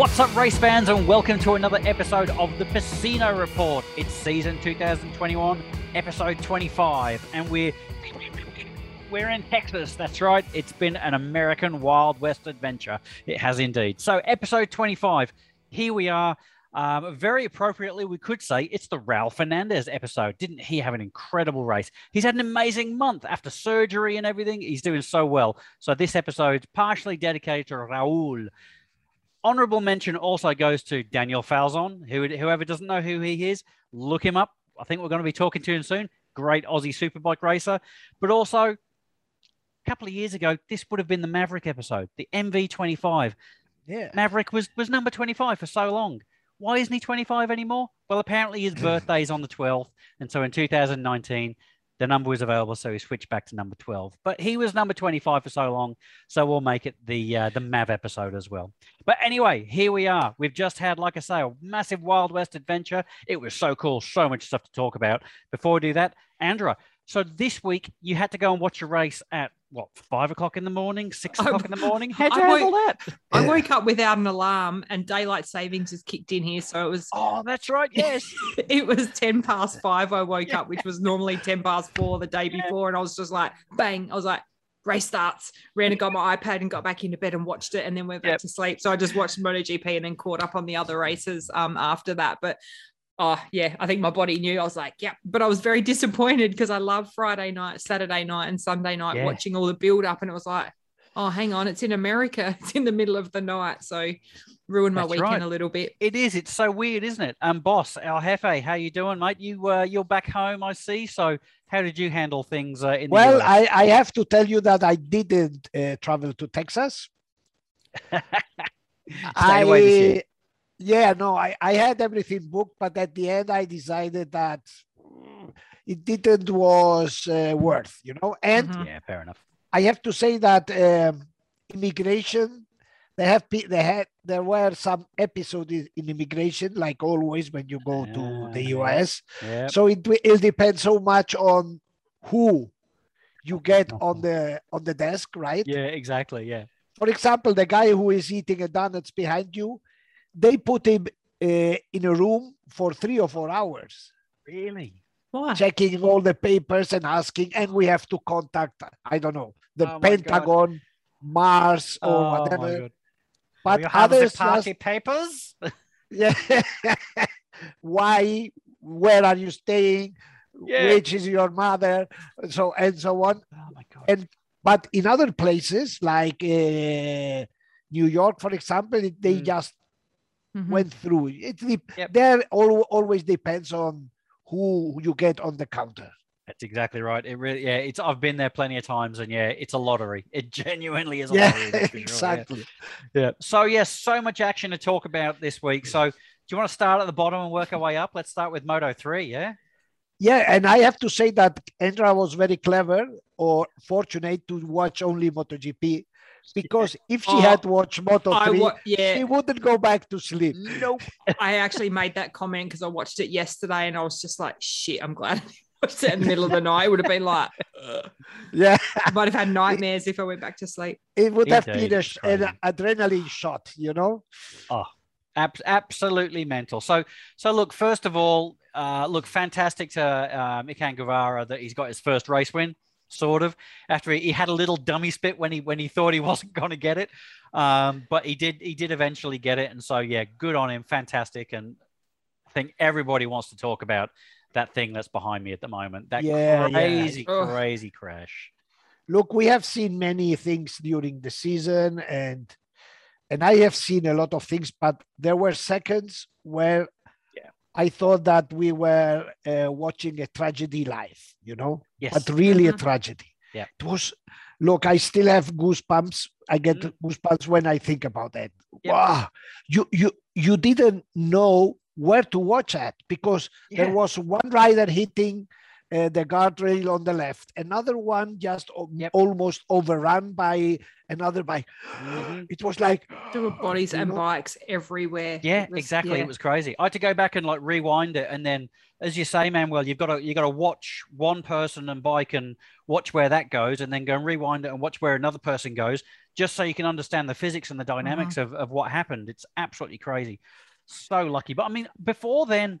What's up, race fans, and welcome to another episode of the Pecino Report. It's season 2021, episode 25, and we're we're in Texas. That's right. It's been an American Wild West adventure. It has indeed. So, episode 25. Here we are. Um, very appropriately, we could say it's the Raul Fernandez episode. Didn't he have an incredible race? He's had an amazing month after surgery and everything. He's doing so well. So, this episode's partially dedicated to Raul. Honorable mention also goes to Daniel Falzon. Who, whoever doesn't know who he is, look him up. I think we're going to be talking to him soon. Great Aussie superbike racer, but also a couple of years ago, this would have been the Maverick episode, the MV25. Yeah. Maverick was was number 25 for so long. Why isn't he 25 anymore? Well, apparently his birthday is on the 12th, and so in 2019 the number was available, so he switched back to number 12. But he was number 25 for so long, so we'll make it the uh, the Mav episode as well. But anyway, here we are. We've just had, like I say, a massive Wild West adventure. It was so cool, so much stuff to talk about. Before we do that, Andra, so this week you had to go and watch a race at what five o'clock in the morning, six o'clock in the morning. How'd you I handle woke- that? I woke up without an alarm and daylight savings has kicked in here. So it was Oh, that's right. Yes. it was 10 past five. I woke up, which was normally 10 past four the day before. And I was just like, bang. I was like, race starts. Ran and got my iPad and got back into bed and watched it and then went back Yep. to sleep. So I just watched MotoGP and then caught up on the other races um after that. But oh yeah, I think my body knew. I was like, yeah. But I was very disappointed because I love Friday night, Saturday night, and Sunday night Yeah. watching all the build up. And it was like, oh, hang on, it's in America. It's in the middle of the night. So ruined my That's weekend right. a little bit. It is. It's so weird, isn't it? Um, boss, our Hefe, how you doing, mate? You uh, you're back home, I see. So how did you handle things uh, in the Well, I, I have to tell you that I didn't uh, travel to Texas. Stay away. I, yeah, no, I, I had everything booked, but at the end I decided that mm, it didn't was uh, worth, you know. And Mhm. Yeah, fair enough. I have to say that um, immigration, they have pe- they had there were some episodes in in immigration, like always when you go to the yeah. US. Yeah. So it wi- it depends so much on who you get on the on the desk, right? Yeah, exactly. Yeah. For example, the guy who is eating a donuts behind you, they put him uh, in a room for three or four hours, Really? Why? checking all the papers and asking, and we have to contact, I don't know, the Oh my God. Pentagon, Mars, or Oh, whatever. But you have the others party just, papers? yeah, why? Where are you staying? Yeah. Which is your mother? So and so on. Oh my god. And but in other places like uh, New York, for example, they Mm. just Mhm. went through. It de- Yep. there al- always depends on who you get on the counter. That's exactly right. It really, yeah. It's I've been there plenty of times, and yeah, it's a lottery. It genuinely is a Yeah, lottery. that's sure, yeah. exactly. Yeah. So yes, so much action to talk about this week. So do you want to start at the bottom and work our way up? Let's start with Moto Three. Yeah. Yeah, and I have to say that Andra was very clever or fortunate to watch only MotoGP because if she Oh, had watched Moto3, I wa- she wouldn't go back to sleep. Nope. I actually made that comment because I watched it yesterday and I was just like, shit, I'm glad I watched it in the middle of the night. It would have been like, ugh. Yeah, I might have had nightmares if I went back to sleep. it would have Indeed, been a, sh- an adrenaline shot, you know? Ab- absolutely mental. So, so look. First of all, uh, look fantastic to uh, Mikan Guevara that he's got his first race win, sort of. After he, he had a little dummy spit when he when he thought he wasn't going to get it, um, but he did. He did eventually get it, and so yeah, good on him. Fantastic, and I think everybody wants to talk about that thing that's behind me at the moment. That Yeah, yeah. crazy, Ugh. crazy crash. Look, we have seen many things during the season and and I have seen a lot of things, but there were seconds where Yeah. I thought that we were uh, watching a tragedy live, you know, Yes. but really a Mhm. tragedy. Yeah. It was, look, I still have goosebumps. I get Mhm. goosebumps when I think about that. Yep. Wow. You, you, you didn't know where to watch at because Yeah. there was one rider hitting uh, the guardrail on the left. Another one just Yep. almost overrun by another bike. Mhm. It was like There were bodies and know? bikes everywhere. Yeah, It was- exactly. yeah. It was crazy. I had to go back and like rewind it, and then, as you say, Manuel, you've got to you got to watch one person and bike and watch where that goes, and then go and rewind it and watch where another person goes, just so you can understand the physics and the dynamics of, of what happened. It's absolutely crazy. So lucky. But I mean, before then,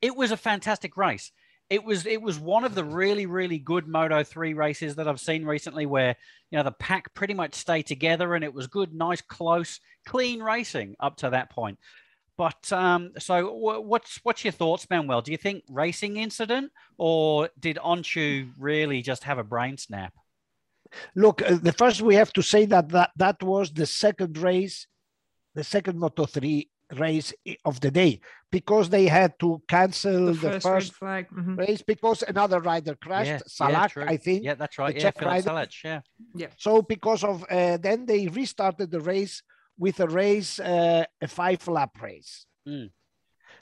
it was a fantastic race. It was it was one of the really really good Moto three races that I've seen recently, where you know the pack pretty much stayed together and it was good, nice, close, clean racing up to that point. But um, so wh- what's what's your thoughts, Manuel? Do you think racing incident or did Öncü really just have a brain snap? look, uh, the first we have to say that that, that was the second race, the second Moto 3 race of the day because they had to cancel The the, first, first, red flag. mhm. race because another rider crashed, Yeah, yeah, Salač, true. I think. Yeah, that's right. The Yeah, Czech Filip rider- Salač, Yeah, So because of uh, then they restarted the race with a race, uh, a five lap race. Mm.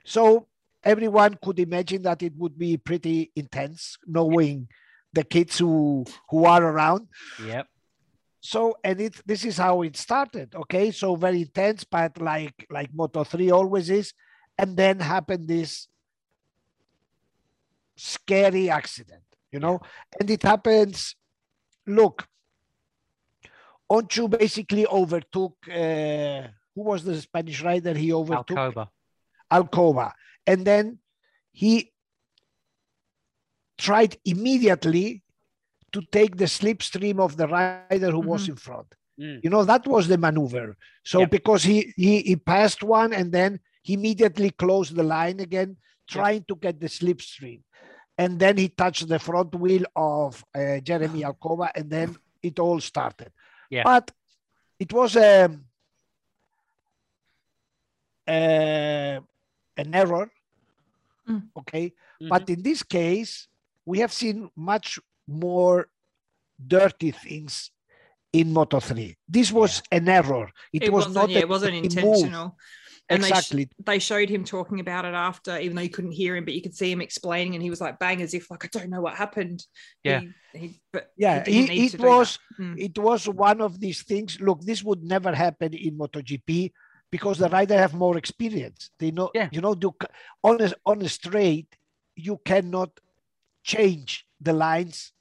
So everyone could imagine that it would be pretty intense, knowing the kids who who are around. yep, So and it this is how it started. Okay, so very intense, but like like Moto three always is, and then happened this scary accident. You know, and it happens. Look, Öncü basically overtook. Uh, who was the Spanish rider? He overtook Alcoba. Alcoba. And then he tried immediately to take the slipstream of the rider who was in front. Mm. You know, that was the maneuver. So Yep. because he, he he passed one and then he immediately closed the line again, trying to get the slipstream. And then he touched the front wheel of uh, Jeremy Alcoba, and then it all started. Yeah. But it was um, uh, an error. Mm. Okay. Mhm. But in this case, we have seen much more dirty things in Moto 3. This was an error. It, It, was wasn't, not yeah, a it wasn't dirty move. intentional. And exactly. they, sh- they showed him talking about it after, even though you couldn't hear him, but you could see him explaining, and he was like bang as if like I don't know what happened. Yeah. He, he, but yeah, he he- it to do that. was Mm. it was one of these things. Look, this would never happen in MotoGP because the rider have more experience. They know, Yeah. you know, do, on a on a straight, you cannot change the lines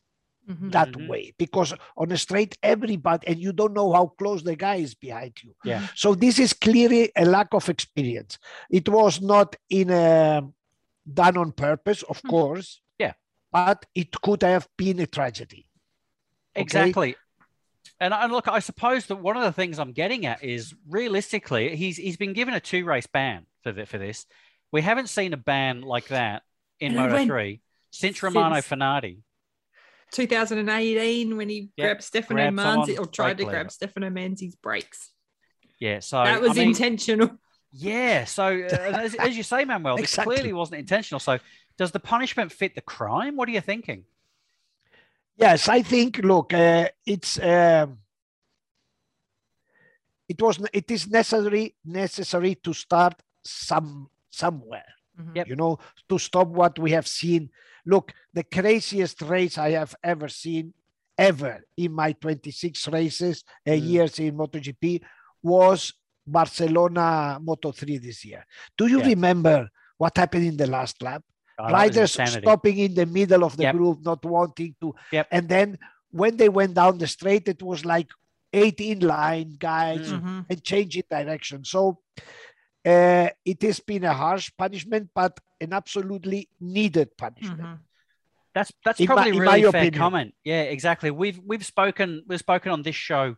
Mhm. that Mhm. way because on a straight everybody and you don't know how close the guy is behind you Yeah. so this is clearly a lack of experience it was not in a done on purpose of Hmm. course Yeah. but it could have been a tragedy Okay? Exactly. And, and look, I suppose that one of the things I'm getting at is realistically, he's he's been given a two race ban for the, for this. We haven't seen a ban like that in And Moto went three since Romano since- Fenati. 2018 when he Yep, grabbed Stefano grabbed Manzi or tried to brake grab. Stefano Manzi's brakes. Yeah, so that was I mean, intentional. yeah. So uh, as, as you say, Manuel, this Exactly. clearly wasn't intentional. So does the punishment fit the crime? What are you thinking? yes i think look uh, it's um, it was it is necessary necessary to start some somewhere Mhm. Yep. you know, to stop what we have seen. Look, the craziest race I have ever seen, ever in my 26 races, uh, Mm. years in MotoGP, was Barcelona Moto 3 this year. Do you Yeah. remember what happened in the last lap? Oh, Riders stopping in the middle of the Yep. group, not wanting to. Yep. And then when they went down the straight, it was like eight in line guys Mm. Mhm. and changing direction. So uh, it has been a harsh punishment, but an absolutely needed punishment. Mhm. That's that's In probably my really fair opinion. comment. Yeah, exactly. We've we've spoken we've spoken on this show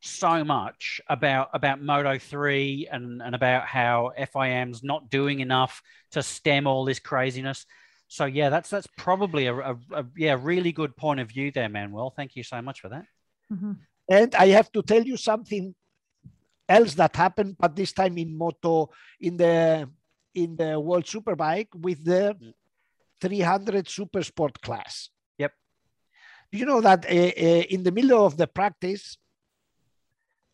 so much about about Moto three and and about how FIM's not doing enough to stem all this craziness. So yeah, that's that's probably a, a, a yeah really good point of view there, Manuel. Thank you so much for that. Mhm. And I have to tell you something else that happened, but this time in Moto in the in the World Superbike with the Mm. 300 Super Sport class. Yep. Do you know that uh, uh, in the middle of the practice,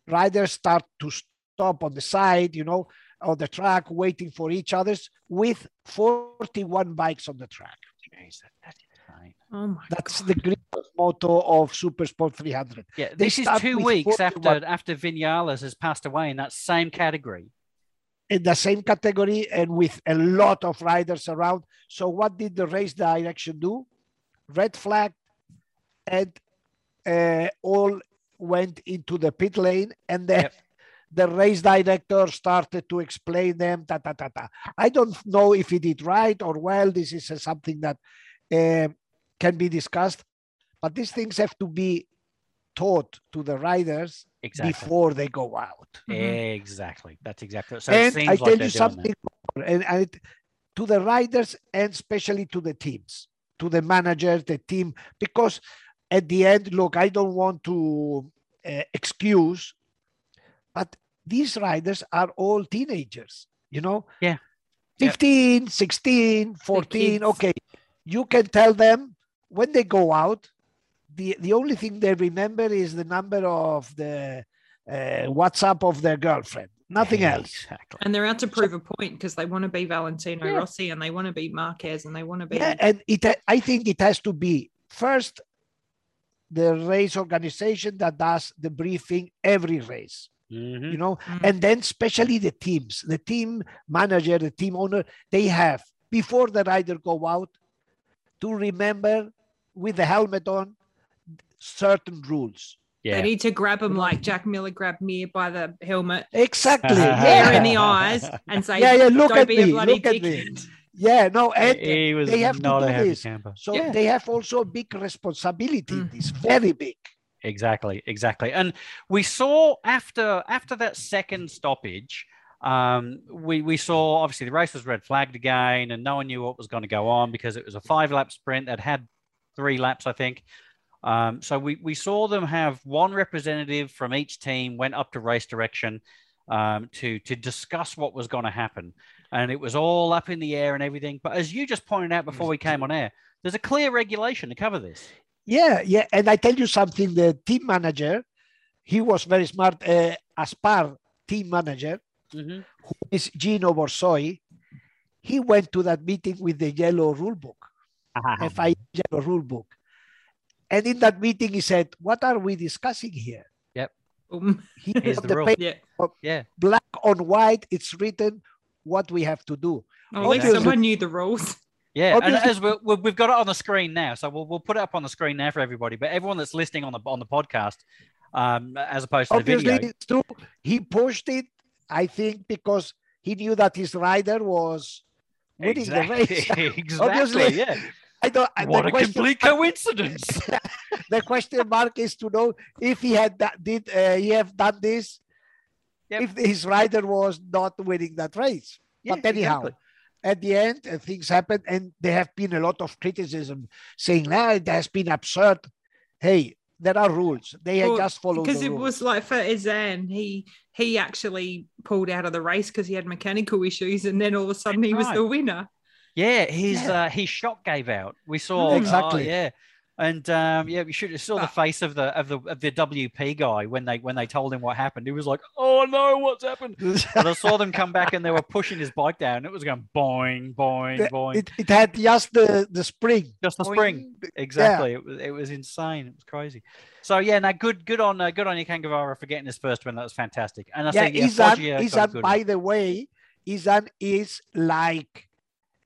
riders start to stop on the side, you know, on the track, waiting for each other's with 41 bikes on the track. Oh my That's God. the Greek motto of Super Sport 300. Yeah, They this is two weeks after 41. after Vinales has passed away in that same category. in the same category and with a lot of riders around. So what did the race direction do? Red flag, and uh, all went into the pit lane, and then Yep. the race director started to explain them. Ta ta ta ta. I don't know if he did right or well. This is uh, something that uh, can be discussed, but these things have to be taught to the riders Exactly. before they go out. Mhm. Exactly. That's exactly. So it and seems I tell they're you something more, and, and it, to the riders and especially to the teams, to the managers, the team, because at the end, look, I don't want to uh, excuse, but these riders are all teenagers, you know? Yeah. Yeah. 15, 16, 14. kids. Okay. You can tell them when they go out, the, the only thing they remember is the number of the uh, WhatsApp of their girlfriend, nothing else. Exactly. And they're out to prove a point because they want to be Valentino Yeah. Rossi and they want to be Marquez and they want to be. Yeah, and it I think it has to be first the race organization that does the briefing every race, Mhm. you know, Mm. and then especially the teams, the team manager, the team owner, they have before the rider go out to remember with the helmet on certain rules. Yeah. They need to grab him like Jack Miller grabbed me by the helmet, Exactly. hair yeah. in the eyes, and say, Yeah, yeah. Look "Don't at be me. bloody Look at me. Yeah, no, and he was they have to not do a happy this. camper. so Yeah. they have also a big responsibility in Mm. this, very big. Exactly, exactly. And we saw after after that second stoppage, um, we we saw obviously the race was red flagged again, and no one knew what was going to go on because it was a five lap sprint that had three laps, I think. Um, so we we saw them have one representative from each team went up to race direction um, to to discuss what was going to happen, and it was all up in the air and everything. But as you just pointed out before we came on air, there's a clear regulation to cover this. Yeah, yeah. And I tell you something, the team manager, he was very smart. Uh, Aspar team manager, Mhm. who is Gino Borsoi, he went to that meeting with the yellow rule book, FI yellow rule book. And in that meeting, he said, What are we discussing here? Um, He Here's the the rule. paper, yeah. Yeah. black on white, it's written what we have to do. Oh, at least someone knew the rules. Yeah, and Obviously- as we're, we're, we've got it on the screen now, so we'll, we'll put it up on the screen now for everybody. But everyone that's listening on the on the podcast, um, as opposed to the Obviously, video, it's true. He pushed it, I think, because he knew that his rider was winning the race. exactly, Obviously. yeah. I don't. What a question- complete coincidence! the question mark is to know if he had that, did uh, he have done this Yep. if his rider was not winning that race. Yeah, but anyhow, exactly. at the end, uh, things happened, and there have been a lot of criticism saying, "Nah, it has been absurd." Hey, there are rules. They Well, just follow because it rules. was like for Izan, he he actually pulled out of the race because he had mechanical issues, and then all of a sudden he was Right. the winner. Yeah, his Yeah. uh, his shot gave out. We saw Mm. oh, Exactly. yeah, and um, yeah, we should have saw the face of the of the of the WP guy when they when they told him what happened. He was like, "Oh no, what's happened?" But I saw them come back and they were pushing his bike down. It was going boing, boing, The- boing. it, it had just the the spring. Just the Boing. spring. Exactly. It was it was insane. It was crazy. So yeah, now good good on uh, good on you, Kangavara, for getting his first win. That was fantastic. And I Yeah, think yeah, Izan, Foggia Izan by the way, Izan is like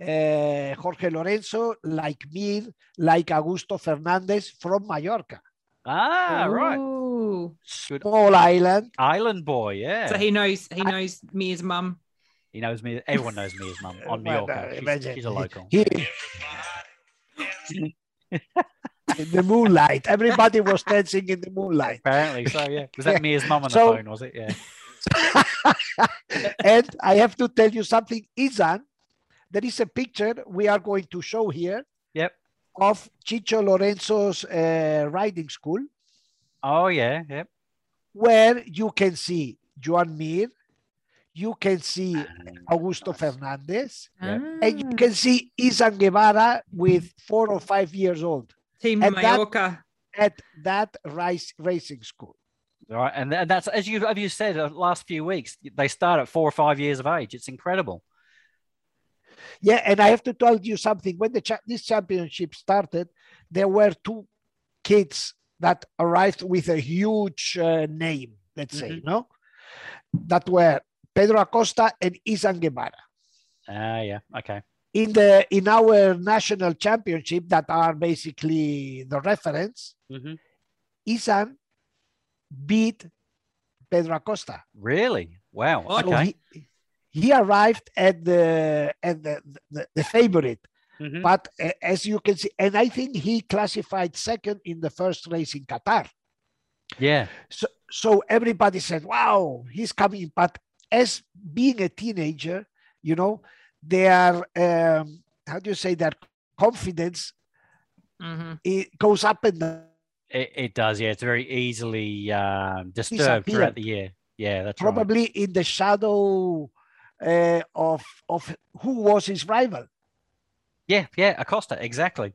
uh, Jorge Lorenzo, like me, like Augusto Fernandez from Mallorca. ah right, Ooh. good Small island. island boy. Yeah, So he knows he knows Mia's mum. he knows me. Everyone knows me as mum on Well, Mallorca. uh, She's, imagine. she's a local. He, in the moonlight. Everybody was dancing in the moonlight. Apparently, so yeah. Was that Yeah. me as mum on So- the phone? Was it? Yeah. and I have to tell you something, Izan. There is a picture we are going to show here Yep. of Chicho Lorenzo's uh, riding school, Oh yeah. Yep. where you can see Joan Mir, you can see Augusto Fernandez, Yeah. and you Ah. can see Izan Guevara with four or five years old Team and that- at that race, racing school. All right, and that's as you as you said the last few weeks. They start at four or five years of age. It's incredible. Yeah, and I have to tell you something. When the cha- this championship started, there were two kids that arrived with a huge uh, name, let's say, Mhm. no, that were Pedro Acosta and Izan Guevara. Ah, yeah. Okay. In the in our national championship, that are basically the reference, hmm Izan beat Pedro Acosta. Really? Wow. Oh, So Okay. he, he arrived at the at the, the, the favorite, Mhm. but uh, as you can see, and I think he classified second in the first race in Qatar. Yeah. So so everybody said, "Wow, he's coming!" But as being a teenager, you know, their um, how do you say their confidence Mhm. it goes up and down. It, it does. Yeah. It's very easily um, disturbed throughout the year. Yeah. That's right. probably in the shadow uh, of of who was his rival. Yeah. Yeah. Acosta. Exactly.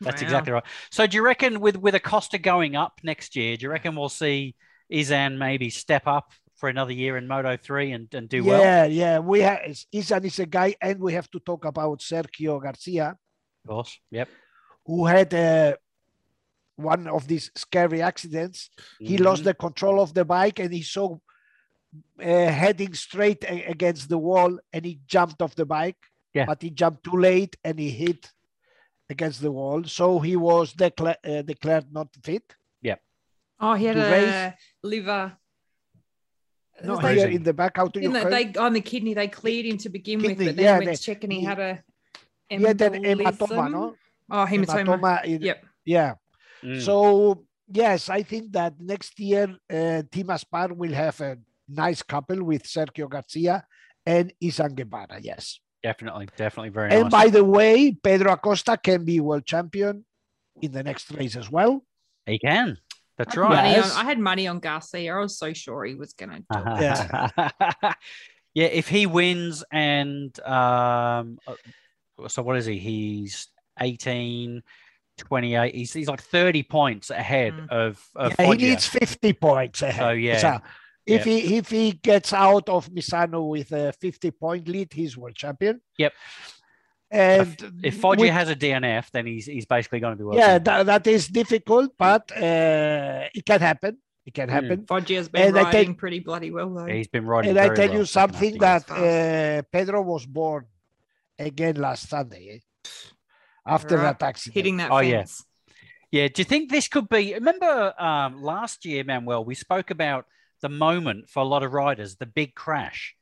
That's Wow. exactly right. So do you reckon with with Acosta going up next year, do you reckon we'll see Izan maybe step up for another year in Moto three and, and do well? yeah, yeah. We have Izan is a guy, and we have to talk about Sergio Garcia, Of course. Yep. who had uh, one of these scary accidents. He lost the control of the bike, and he saw uh, heading straight a- against the wall, and he jumped off the bike. Yeah. But he jumped too late, and he hit against the wall, so he was decla- uh, declared not fit. Yeah. Oh, he had To a race- liver. No, here Crazy. in the back. How do you they, on the kidney they cleared him to begin with, but then yeah, went they- to check and he he- had a He had an hematoma, no? Oh, hematoma. Hematoma in- Yep. Yeah. Mm. So yes, I think that next year uh, Team Aspar will have a nice couple with Sergio Garcia and Izan Guevara. Yes. definitely, definitely very And nice. by the way, Pedro Acosta can be world champion in the next race as well. he can. That's I right. Yes. on- I had money on Garcia. I was so sure he was going to do it. yeah. yeah, if he wins and um uh, so what is he? He's 18 28. He's he's like 30 points ahead Mm. of of Yeah, he needs 50 points ahead. So, yeah. So if he if he gets out of Misano with a 50 point lead, he's world champion. Yep. And if Foggia has a DNF, then he's he's basically going to be world yeah, champion. that, that is difficult, but uh, it can happen. It can Mm. happen. Foggia's been And riding take- pretty bloody well though. He's been riding. And I tell well you something of the year. that uh, Pedro was born again last Sunday eh? after Right. that accident. hitting that Oh, yeah. Yeah, do you think this could be? Remember um, last year, Manuel, we spoke about the moment for a lot of riders, the big crash.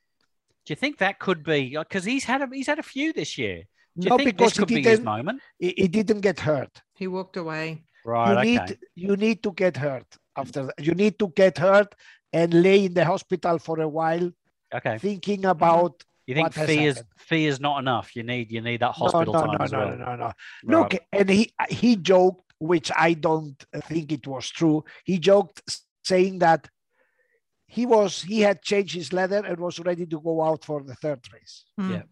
Do you think that could be because he's had a, he's had a few this year? Do you No, think because this could he be his didn't. moment? He, he didn't get hurt. He walked away. Right. you okay. need you need to get hurt after that. You need to get hurt and lay in the hospital for a while, okay. thinking about. You think what has fee is happened. fee is not enough? You need you need that hospital no, time no, as no, well. no, no, no. Right. Look, and he he joked, which I don't think it was true. He joked saying that he was he had changed his leather and was ready to go out for the third race. Hmm. Yeah.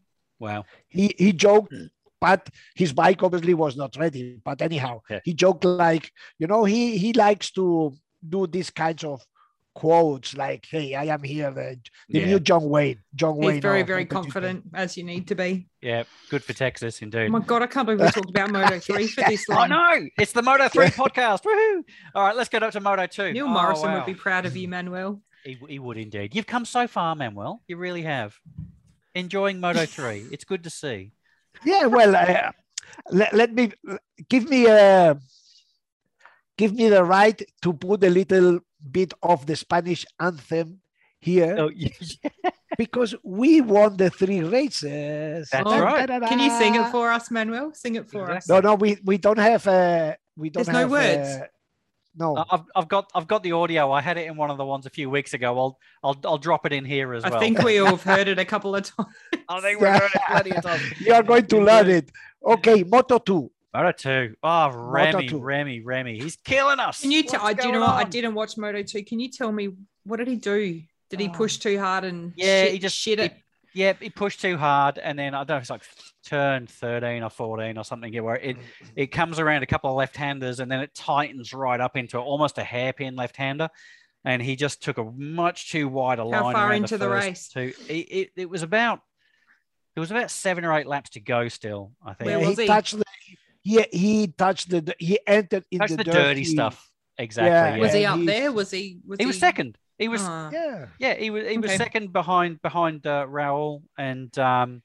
Wow. he he joked Mm. but his bike obviously was not ready but anyhow Yeah. he joked like you know he he likes to do these kinds of quotes like hey i am here the, the Yeah. new john wayne john Wayne. He's wayne very, very MotoGP. confident, as you need to be. Yeah. Good for Texas, indeed. Oh indeed. my god, I can't believe we talked about Moto 3 for this Oh long. no! It's the Moto Three podcast. Woohoo! All right, let's get up to Moto Two. Neil Oh, Morrison wow. would be proud of you, Manuel. He, he would indeed. You've come so far, Manuel. You really have. Enjoying Moto 3. It's good to see. yeah well uh, let, let me give me a give me the right to put a little bit of the spanish anthem here Oh, yeah. because we won the three races That's Oh, right. Can you sing it for us, Manuel? Sing it for us. No, no, we, we don't have uh we don't There's no words? uh, no. I- I've, I've got I've got the audio. I had it in one of the ones a few weeks ago. I'll I'll, I'll drop it in here as well. I think we all have heard it a couple of times. I think we've heard it plenty of times. you are going to learn it. Okay, Moto 2. Moto 2. Oh, Remy, 2. Remy, Remy. He's killing us. Can you tell? I do you know what? I didn't watch Moto 2. Can you tell me what did he do? Did he Oh. push too hard and Yeah, shit, he just- shit it? Yep, he pushed too hard, and then I don't know if it's like turn 13 or 14 or something, where it, it comes around a couple of left handers and then it tightens right up into almost a hairpin left hander. And he just took a much too wide a line. far into the first race? Two. It, it, it was about it was about seven or eight laps to go still, I think. Where Yeah, was he, he? touched the he he touched the he entered in That's the, the dirty stuff. Exactly. Yeah, Yeah. Was he Yeah, up he's- there? Was he? Was he was second. He was Ah, Yeah, yeah, he was he was Okay. second behind behind uh, Raul and um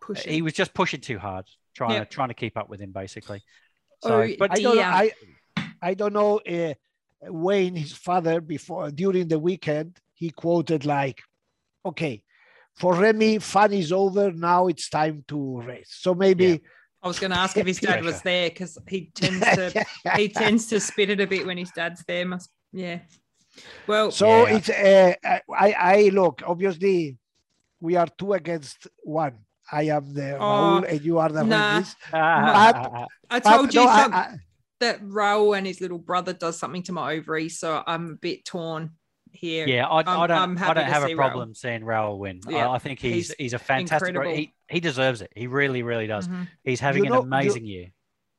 pushing. he was just pushing too hard, trying Yep. to trying to keep up with him basically. So Oh, but I don't know, Yeah. I I don't know uh, Wayne his father before during the weekend he quoted like okay for Remy fun is over now it's time to race so maybe I was going to ask if his dad was there because he tends to he tends to spit it a bit when his dad's there. Must yeah. Well, so Yeah. it's uh, I I look obviously we are two against one I am the Oh, Raul and you are the nah. Remis. uh, I But told you no, I- some- I- that Raul and his little brother does something to my ovaries, so I'm a bit torn here. yeah, I, I I'm- don't I'm I happy don't have see a Raul. problem seeing Raul win. Yeah, I, I think he's he's he's a fantastic he, he deserves it. He really, really does. Mhm. He's having know- an you- amazing year.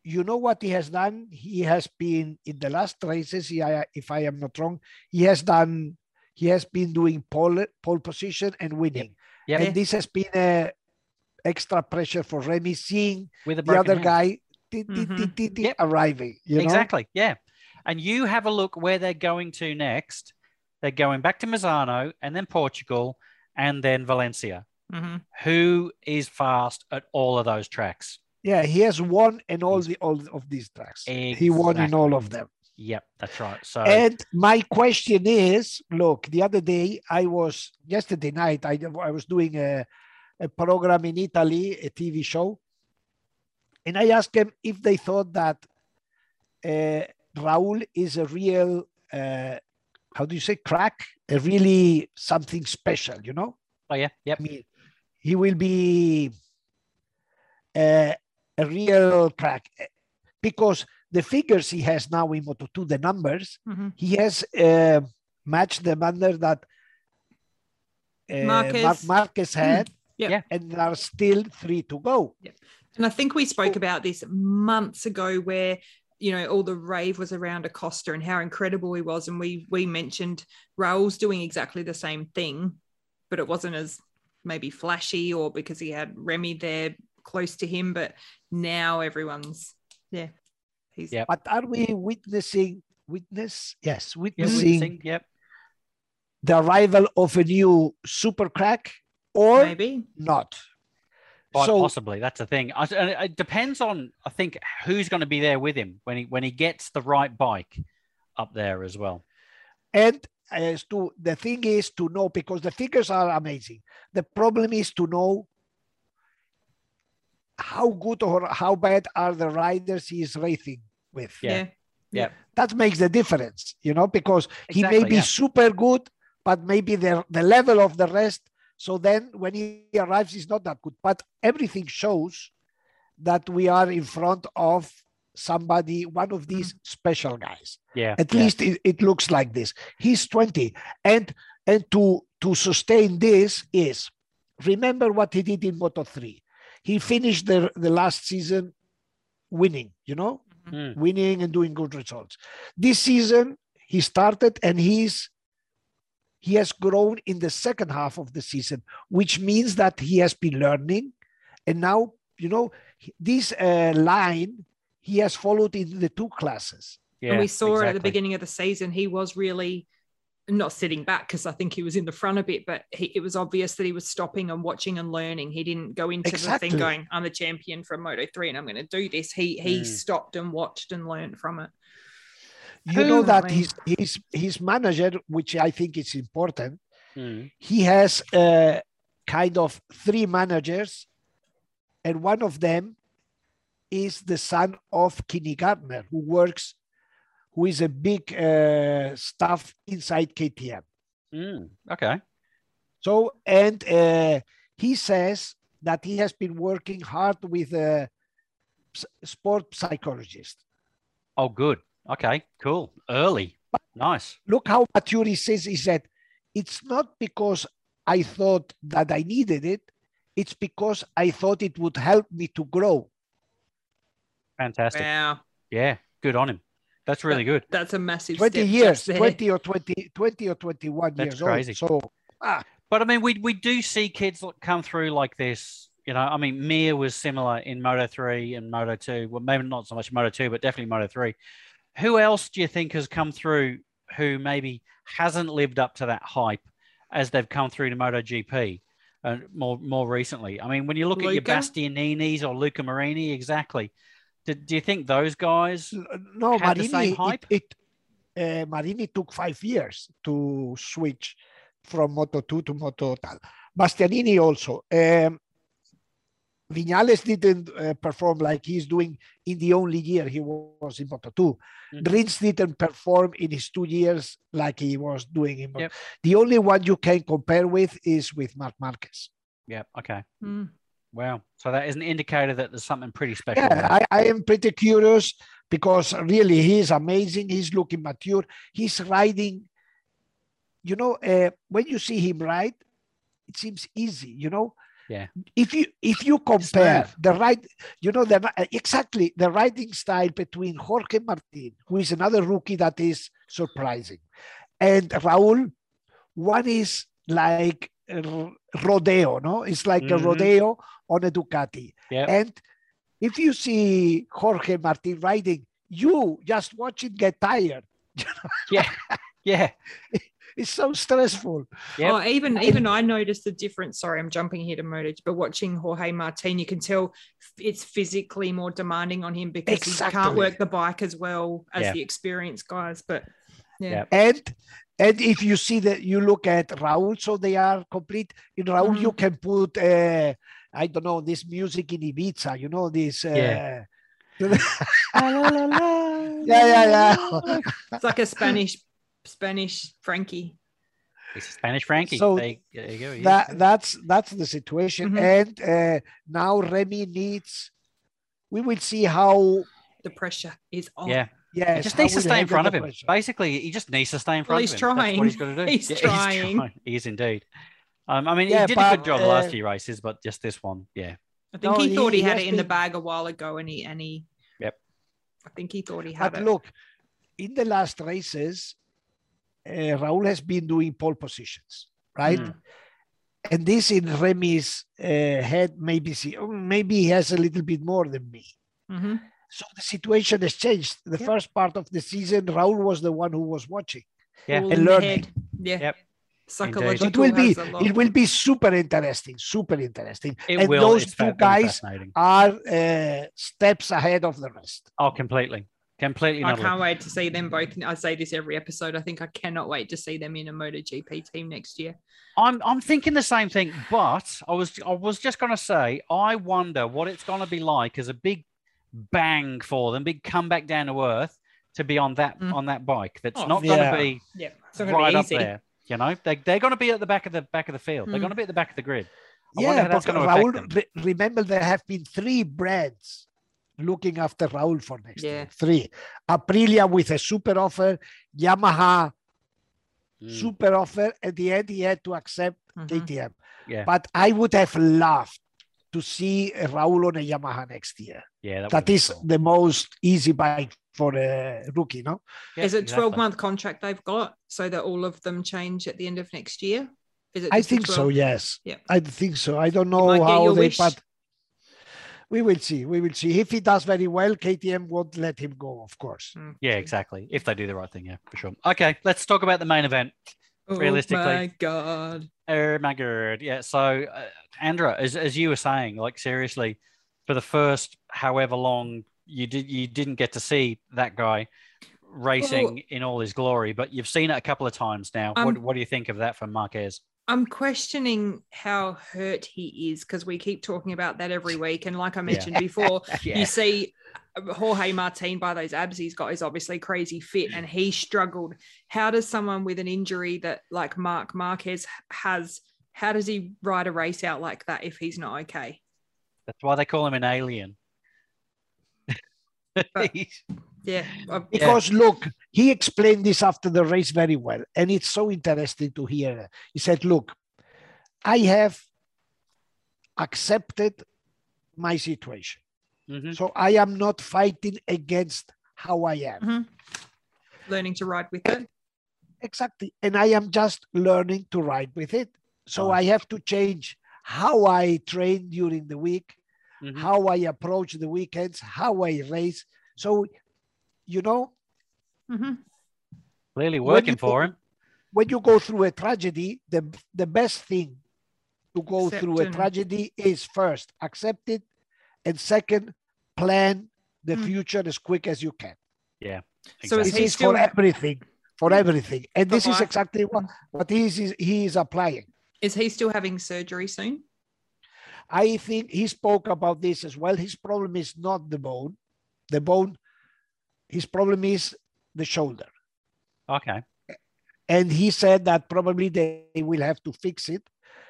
You know what he has done? He has been in the last races. He, if I am not wrong, he has done. He has been doing pole pole position and winning, Yep. and this has been a extra pressure for Remy seeing With the broken other hand. guy Mhm. ti- Yep. arriving. You know? exactly. Yeah. And you have a look where they're going to next. They're going back to Misano and then Portugal and then Valencia. Mhm. Who is fast at all of those tracks? Yeah, he has won in all the all of these tracks. He won in all of them. Yep, that's right. So And my question is, look, the other day I was yesterday night I, I was doing a, a program in Italy, a TV show, and I asked them if they thought that uh, Raul is a real, uh, how do you say, crack, a really something special, you know? oh yeah, yeah. I mean, he will be uh, a real crack eh, because the figures he has now in Moto2, the numbers, Mhm. he has uh, matched the number that uh, Marc Marquez. Marquez had, Yeah. Yeah. and there are still three to go. And I think we spoke about this months ago where you know all the rave was around Acosta and how incredible he was and we we mentioned Raul's doing exactly the same thing but it wasn't as maybe flashy or because he had Remy there close to him but now everyone's yeah he's Yeah. But are we witnessing, witness, yes, Yep, witnessing witnessing, yep. the arrival of a new super crack or maybe not? Quite So- possibly. That's the thing. I, and it depends on, I think, who's going to be there with him when he when he gets the right bike up there as well. And as to the thing is to know because the figures are amazing. The problem is to know how good or how bad are the riders he is racing with. Yeah. yeah That makes the difference, you know, because he may be yeah. super good, but maybe the the level of the rest. So then when he arrives, he's not that good. But everything shows that we are in front of somebody, one of these mm. special guys Yeah. at yeah. least it, it looks like this he's 20 and and to to sustain this is remember what he did in moto 3 he finished the the last season winning you know? Mm. winning and doing good results. This season he started and he's he has grown in the second half of the season which means that he has been learning. And now you know this uh, line he has followed in the two classes. Yeah, and we saw at the beginning of the season he was really not sitting back because I think he was in the front a bit, but he, it was obvious that he was stopping and watching and learning. He didn't go into the thing going, "I'm the champion from Moto 3 and I'm going to do this." He he Mm. stopped and watched and learned from it. you know that his his his manager which i think is important Mm. he has uh, kind of three managers and one of them is the son of Kinney Gardner who works who is a big uh, staff inside KTM Mm. Okay. so and uh, he says that he has been working hard with a s- sport psychologist Oh, good. Okay. Cool. Early. Nice. look how mature he says he said it's not because i thought that i needed it it's because i thought it would help me to grow Fantastic. Wow, Yeah. Good on him. That's really good. that's a massive 20 step years 20 or 20 20 or 21 That's years crazy. old so ah, But I mean, we we do see kids come through like this You know, I mean, Mir was similar in Moto 3 and Moto 2. Well, maybe not so much Moto 2, but definitely Moto 3. Who else do you think has come through who maybe hasn't lived up to that hype as they've come through to MotoGP uh, more more recently? I mean, when you look at your Bastianinis or Luca Marini, exactly. Do, do you think those guys? No, had the Marini. same It, hype? it uh, Marini took five years to switch from Moto 2 to Moto Tal. Bastianini also. Um, Vinales didn't uh, perform like he's doing in the only year he was in Moto 2. Mhm. Rins didn't perform in his two years like he was doing in Moto. Yep. The only one you can compare with is with Marc Marquez. Yeah. Okay. Mm. Wow. So that is an indicator that there's something pretty special. Yeah, I, I am pretty curious because really he's amazing. He's looking mature. He's riding. You know, uh, when you see him ride, it seems easy. You know. Yeah. If you if you compare the ride, you know the exactly the riding style between Jorge Martin, who is another rookie that is surprising, and Raúl, one is like rodeo. No, it's like a Mhm. rodeo on a Ducati. Yep. And if you see Jorge Martin riding, you just watch it get tired. Yeah. Yeah. It's so stressful. Yep. Oh, even even I noticed the difference. Sorry, I'm jumping here to Moto, but watching Jorge Martin, you can tell it's physically more demanding on him because he can't work the bike as well as Yeah. the experienced guys. But yeah, Yep. And and if you see that you look at Raúl, so they are complete. In Raúl, you can put uh, I don't know this music in Ibiza. You know this. Uh, Yeah. yeah, yeah, yeah. it's like a Spanish Spanish Frankie. It's Spanish Frankie. So there, you, there you go. he is. that that's that's the situation. Mhm. And uh, now Remy needs. We will see how. The pressure is on. yeah. Yes, He just needs to stay in front of him. pressure. Basically, he just needs to stay in front Well, of he's him. That's what he's trying. got to do. He's trying. He is indeed. Um, I mean, Yeah, he did a good job the last uh, few races, but just this one, yeah. I think No, he, thought he- he, he had has it in the bag a while ago, and he and he. Yep. I think he thought he had But it. look, in the last races, uh, Raúl has been doing pole positions, right? Mm. And this in Remy's uh, head, maybe see, oh, maybe he has a little bit more than me. Mhm. So the situation has changed. The Yeah. first part of the season, Raúl was the one who was watching. Yeah. And learning. Yeah. Yep. Psychological. It will be, has a lot. it will be super interesting, super interesting. It and will. those it's two guys are uh, steps ahead of the rest. Oh, completely. Completely. I can't wait to see them both. I say this every episode. I think I cannot wait to see them in a MotoGP team next year. I'm I'm thinking the same thing, but I was I was just gonna say I wonder what it's gonna be like as a big bang for them, big comeback down to earth to be on that Mm. on that bike. That's Oh, not yeah. gonna be Yeah, it's not right gonna up be easy. there. You know, they they're gonna be at the back of the back of the field. They're Mm. gonna be at the back of the grid. I Yeah, how that's but Raúl, them. remember there have been three brands looking after Raúl for next Yeah. year. Three. Aprilia with a super offer, Yamaha Mm, super offer. At the end, he had to accept Mhm. KTM. yeah, But I would have loved to see Raúl on a Yamaha next year. yeah. That, That would've been is cool. the most easy bike for a rookie, no? Yeah, Is it exactly. 12 month contract they've got so that all of them change at the end of next year? Is it I just a think so, yes. Yeah. I think so. I don't know how they, wish. but we will see. We will see. If he does very well, KTM won't let him go, of course. Mm. Yeah, exactly. If they do the right thing, yeah, for sure. Okay, let's talk about the main event. Oh Realistically. my God. Oh my god! Yeah. So, uh, Andra, as as you were saying, like seriously, for the first however long you did, you didn't get to see that guy racing in all his glory, but you've seen it a couple of times now. what Um, what do you think of that from Marquez? I'm questioning how hurt he is because we keep talking about that every week. And like I mentioned before, Yeah. you see Jorge Martin by those abs he's got is obviously crazy fit and he struggled. How does someone with an injury that like Marc Marquez has, how does he ride a race out like that if he's not okay? That's why they call him an alien. But- Yeah. Uh, I've- Because look, he explained this after the race very well. And it's so interesting to hear. He said, Look, I have accepted my situation. Mhm. So I am not fighting against how I am. Mhm. Learning to ride with it. Exactly. And I am just learning to ride with it. So Nice. I have to change how I train during the week, Mhm. how I approach the weekends, how I race. So, you know. Clearly working for go- him. when you go through a tragedy, the the best thing to go through a tragedy is first accept it, and second plan the Mm. future as quick as you can. Yeah. So is This is still for everything, for everything, and For this is exactly what what he is he is applying. is he still having surgery soon? I think he spoke about this as well. His problem is not the bone, the bone. His problem is the shoulder, Okay. and he said that probably they will have to fix it.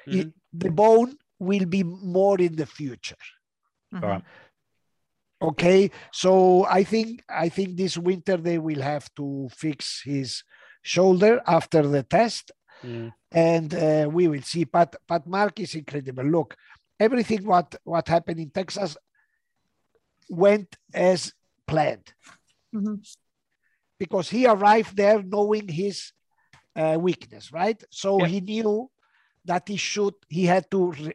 He- Mhm. the bone will be more in the future. Mhm. All right. Okay, so I think I think this winter they will have to fix his shoulder after the test, Mm. and uh, we will see. But but Marc is incredible. Look, everything what what happened in Texas went as planned Mhm. because he arrived there knowing his uh, weakness, right? So Yep. he knew that he should he had to re-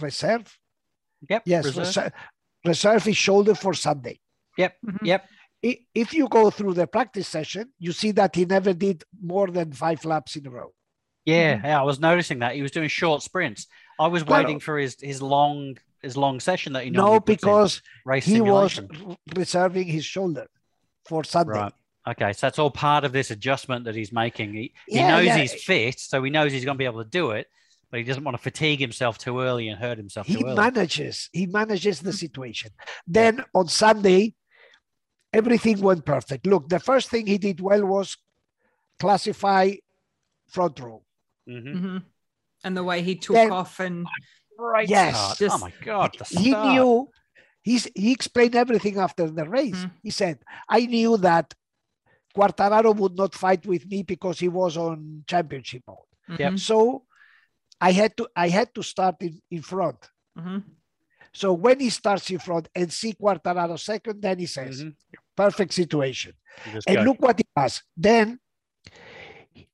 reserve Yep. yes reserve. reserve, reserve his shoulder for Sunday. Mhm. Yep. If you go through the practice session, you see that he never did more than five laps in a row. Yeah, Mhm. yeah, I was noticing that he was doing short sprints. I was Claro. waiting for his his long his long session that he No, normally puts in, because race he was simulation. r- reserving his shoulder for Sunday. Right. Okay, so that's all part of this adjustment that he's making. He, he knows yeah. he's fit, so he knows he's going to be able to do it, but he doesn't want to fatigue himself too early and hurt himself He too early. manages. He manages the situation. Then on Sunday, everything went perfect. Look, the first thing he did well was classify front row. Mhm. Mhm. And the way he took Then- off and Great Yes. start. Just- oh my god, the he knew he's, he explained everything after the race. Mm. He said, I knew that Quartararo would not fight with me because he was on championship mode. Yep. Mhm. So I had to I had to start in, in front. Mhm. So when he starts in front and see Quartararo second, then he says, Mhm. perfect situation. And look what he does. Then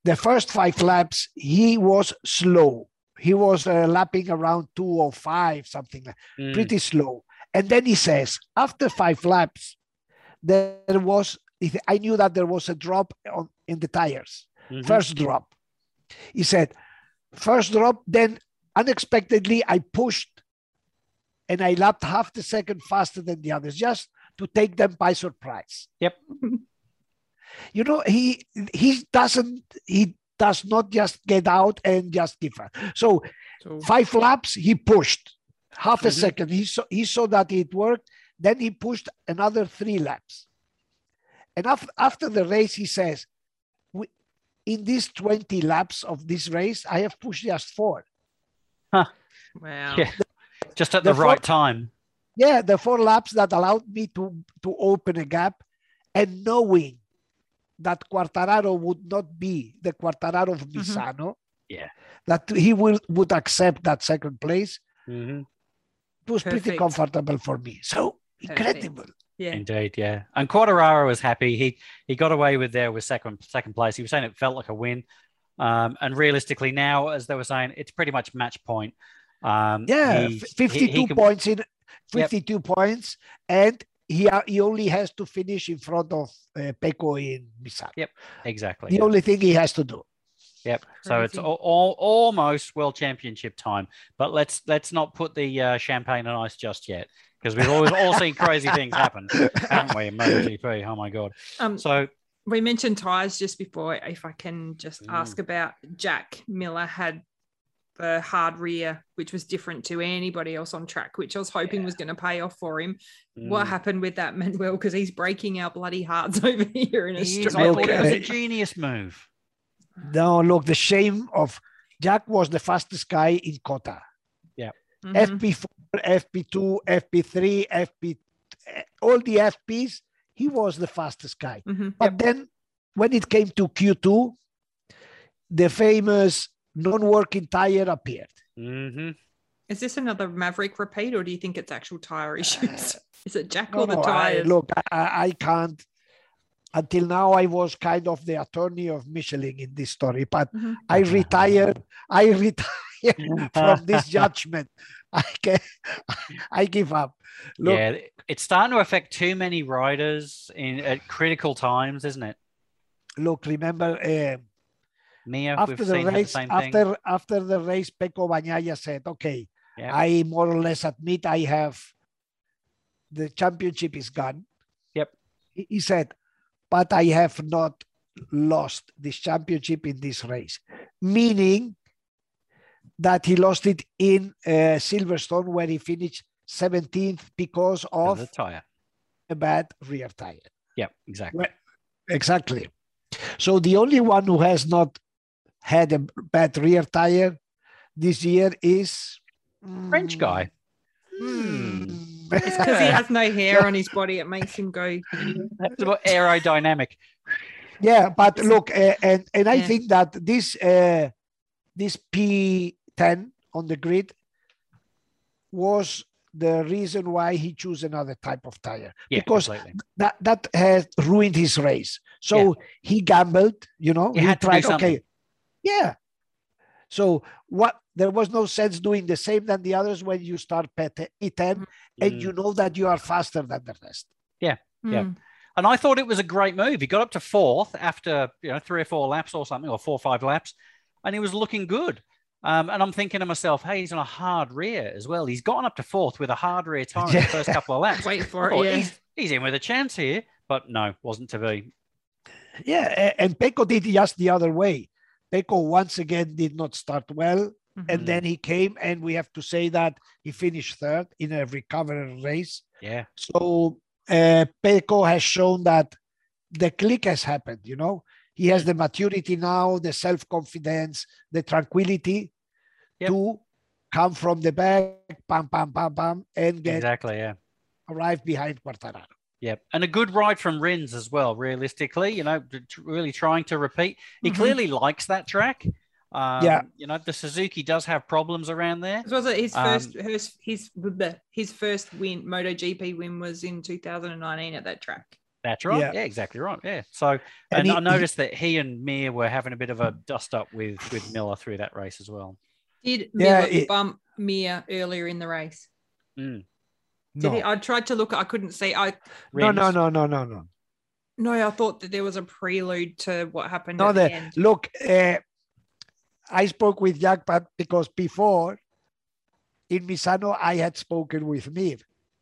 the first five laps, he was slow. He was uh, lapping around 205, something like Mm. pretty slow. And then he says, after five laps, there was, I knew that there was a drop on, in the tires, Mhm. first drop. He said, first drop, then unexpectedly I pushed and I lapped half the second faster than the others, just to take them by surprise. Yep. You know, he he doesn't he does not just get out and just give up. So So- five laps he pushed half a Mhm. second he saw he saw that it worked then he pushed another three laps and after, after the race he says "We- in these 20 laps of this race i have pushed just four Huh. Wow. Yeah. Just at The the, right four- time. yeah the four laps that allowed me to to open a gap and knowing that Quartararo would not be the Quartararo of Misano Yeah. that he will would accept that second place Mhm. it was pretty comfortable for me so Perfect. Incredible Yeah. Indeed, yeah. And Quartararo was happy. He he got away with there with second second place. He was saying it felt like a win. Um, and realistically, now, as they were saying, it's pretty much match point. Um, Yeah, he- 52 he can- points in 52 points, and he uh, he only has to finish in front of uh, Pecco in Misano. Yep, Exactly. The yeah. only thing he has to do. Yep. So it's all, all, almost world championship time, but let's let's not put the uh, champagne on ice just yet because we've always all seen crazy things happen, haven't we? In MotoGP. Oh my god. Um, So we mentioned tires just before. If I can just Mm. ask about Jack Miller had the hard rear, which was different to anybody else on track, which I was hoping was going to pay off for him. What mm, happened with that Manuel? Because he's breaking our bloody hearts over here in he is- I Australia. thought it was a genius move. No, look, the shame of Jack was the fastest guy in COTA. Mhm. FP4, FP2, FP3, FP, all the FPs, he was the fastest guy. Mhm. But then when it came to Q2, the famous non-working tire appeared. hmm Is this another Maverick repeat, or do you think it's actual tire issues? Is it Jack No, or the no, I- look, I, I can't. Until now, I was kind of the attorney of Michelin in this story, but Mhm. I retired. I retired. from this judgment. I can I give up. Look, yeah, it's starting to affect too many riders in at critical times, isn't it? look, remember uh, Mia, after we've the the race, same after thing. after the race, Pecco Bagnaia said, "Okay, Yeah. I more or less admit I have the championship is gone." Yep. He, he said, "But I have not lost this championship in this race," meaning that he lost it in uh, Silverstone, where he finished 17th because Of the tire. a bad rear tire. Yeah, exactly. Well, Exactly. So the only one who has not had a bad rear tire this year is French guy. Hmm. It's because he has no hair on his body. It makes him go. That's about aerodynamic. yeah, but look, uh, and and I Yeah. think that this uh, this P10 on the grid was the reason why he chose another type of tire Yeah, Because completely. that that has ruined his race. So he gambled, you know. He had to do tried, okay, yeah. So what? There was no sense doing the same than the others when you start P10, P10 and Mm. you know that you are faster than the rest. Yeah. Mm. And I thought it was a great move. He got up to fourth after you know three or four laps or something, or four or five laps, and he was looking good. Um, and I'm thinking to myself, hey, he's on a hard rear as well. He's gotten up to fourth with a hard rear tire in the first couple of laps. Wait for thought, it. Yeah. he's, he's in with a chance here, but no, wasn't to be. Yeah, and Pecco did just the other way. Pecco once again did not start well, Mhm. and then he came, and we have to say that he finished third in a recovery race. Yeah, So uh, Pecco has shown that the click has happened. You know, he has the maturity now, the self confidence, the tranquility Yep. to come from the back, pam, pam, pam, pam, and get exactly. Yeah. arrive behind Quartararo. Yep. And a good ride from Rins as well, realistically, you know, t- t- really trying to repeat. He Mhm. clearly likes that track. Um, Yeah. You know, the Suzuki does have problems around there. This was it. His Um, first, his his the- his first win, MotoGP win was in 2019 at that track. That's right. Yeah. Yeah, exactly right. Yeah. So, and, And he- I he- noticed that he and Mir were having a bit of a dust up with with Miller through that race as well. Did Yeah, Miller it- bump Mir earlier in the race? Mm. Did No. he? I tried to look. I couldn't see. I no, no, Rins. no, no, no, no. no. I thought that there was a prelude to what happened No, at the, the- end. Look, uh, I spoke with Jack but because before in Misano, I had spoken with Mir,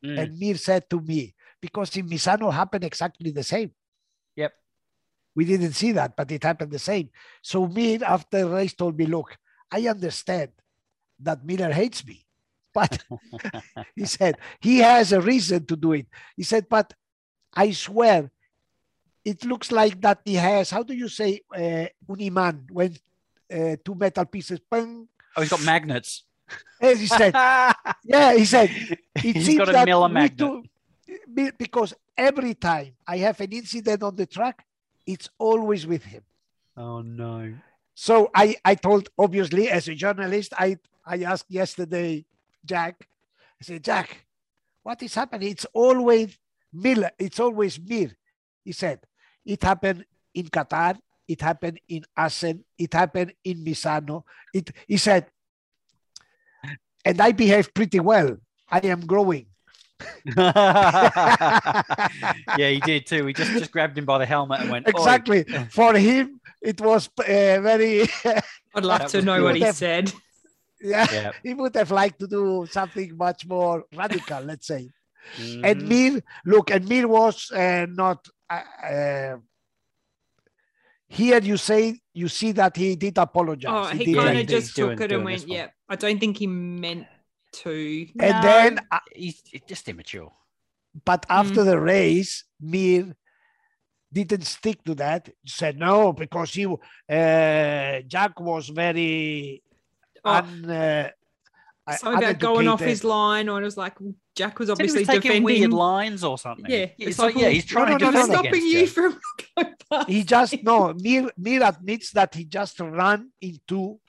Mm. and Mir said to me, because in Misano happened exactly the same. Yep. We didn't see that, but it happened the same. So Mir, after the race, told me, look, I understand that Miller hates me, but he said he has a reason to do it. He said, but I swear, it looks like that he has, how do you say, uh, un imán, when uh, two metal pieces, pung, Oh, he's got magnets. as he said, yeah, he said, it he's seems got a that we magnet. Because every time I have an incident on the track, it's always with him. Oh no. So I, I told, obviously, as a journalist, I, I asked yesterday, Jack, I said, Jack, what is happening? It's always Miller. It's always Mir. He said, it happened in Qatar. It happened in Assen. It happened in Misano. It, he said, and I behave pretty well. I am growing. yeah, he did too. He just just grabbed him by the helmet and went "Oi." exactly. For him, it was uh, very, I'd love to know what good. he said. yeah, Yeah. he would have liked to do something much more radical, let's say. And Mhm. Mir, look, and Mir was uh, not. Uh, uh, here you say you see that he did apologize. Oh, he did kind of this. just took it and went, one. "Yeah." I don't think he meant to. And No, then, uh, he's he's just immature. but after the race, Mir didn't stick to that. He said no because he, uh, Jack was very. Oh, un, uh, Something about going off his line, or it was like Jack was Said he obviously was taking defending. weird lines or something. Yeah, it's, it's like, like, yeah, he's trying no, to no, defend no, no. stopping you you. from going past. he just no Mir, Mir admits that he just ran into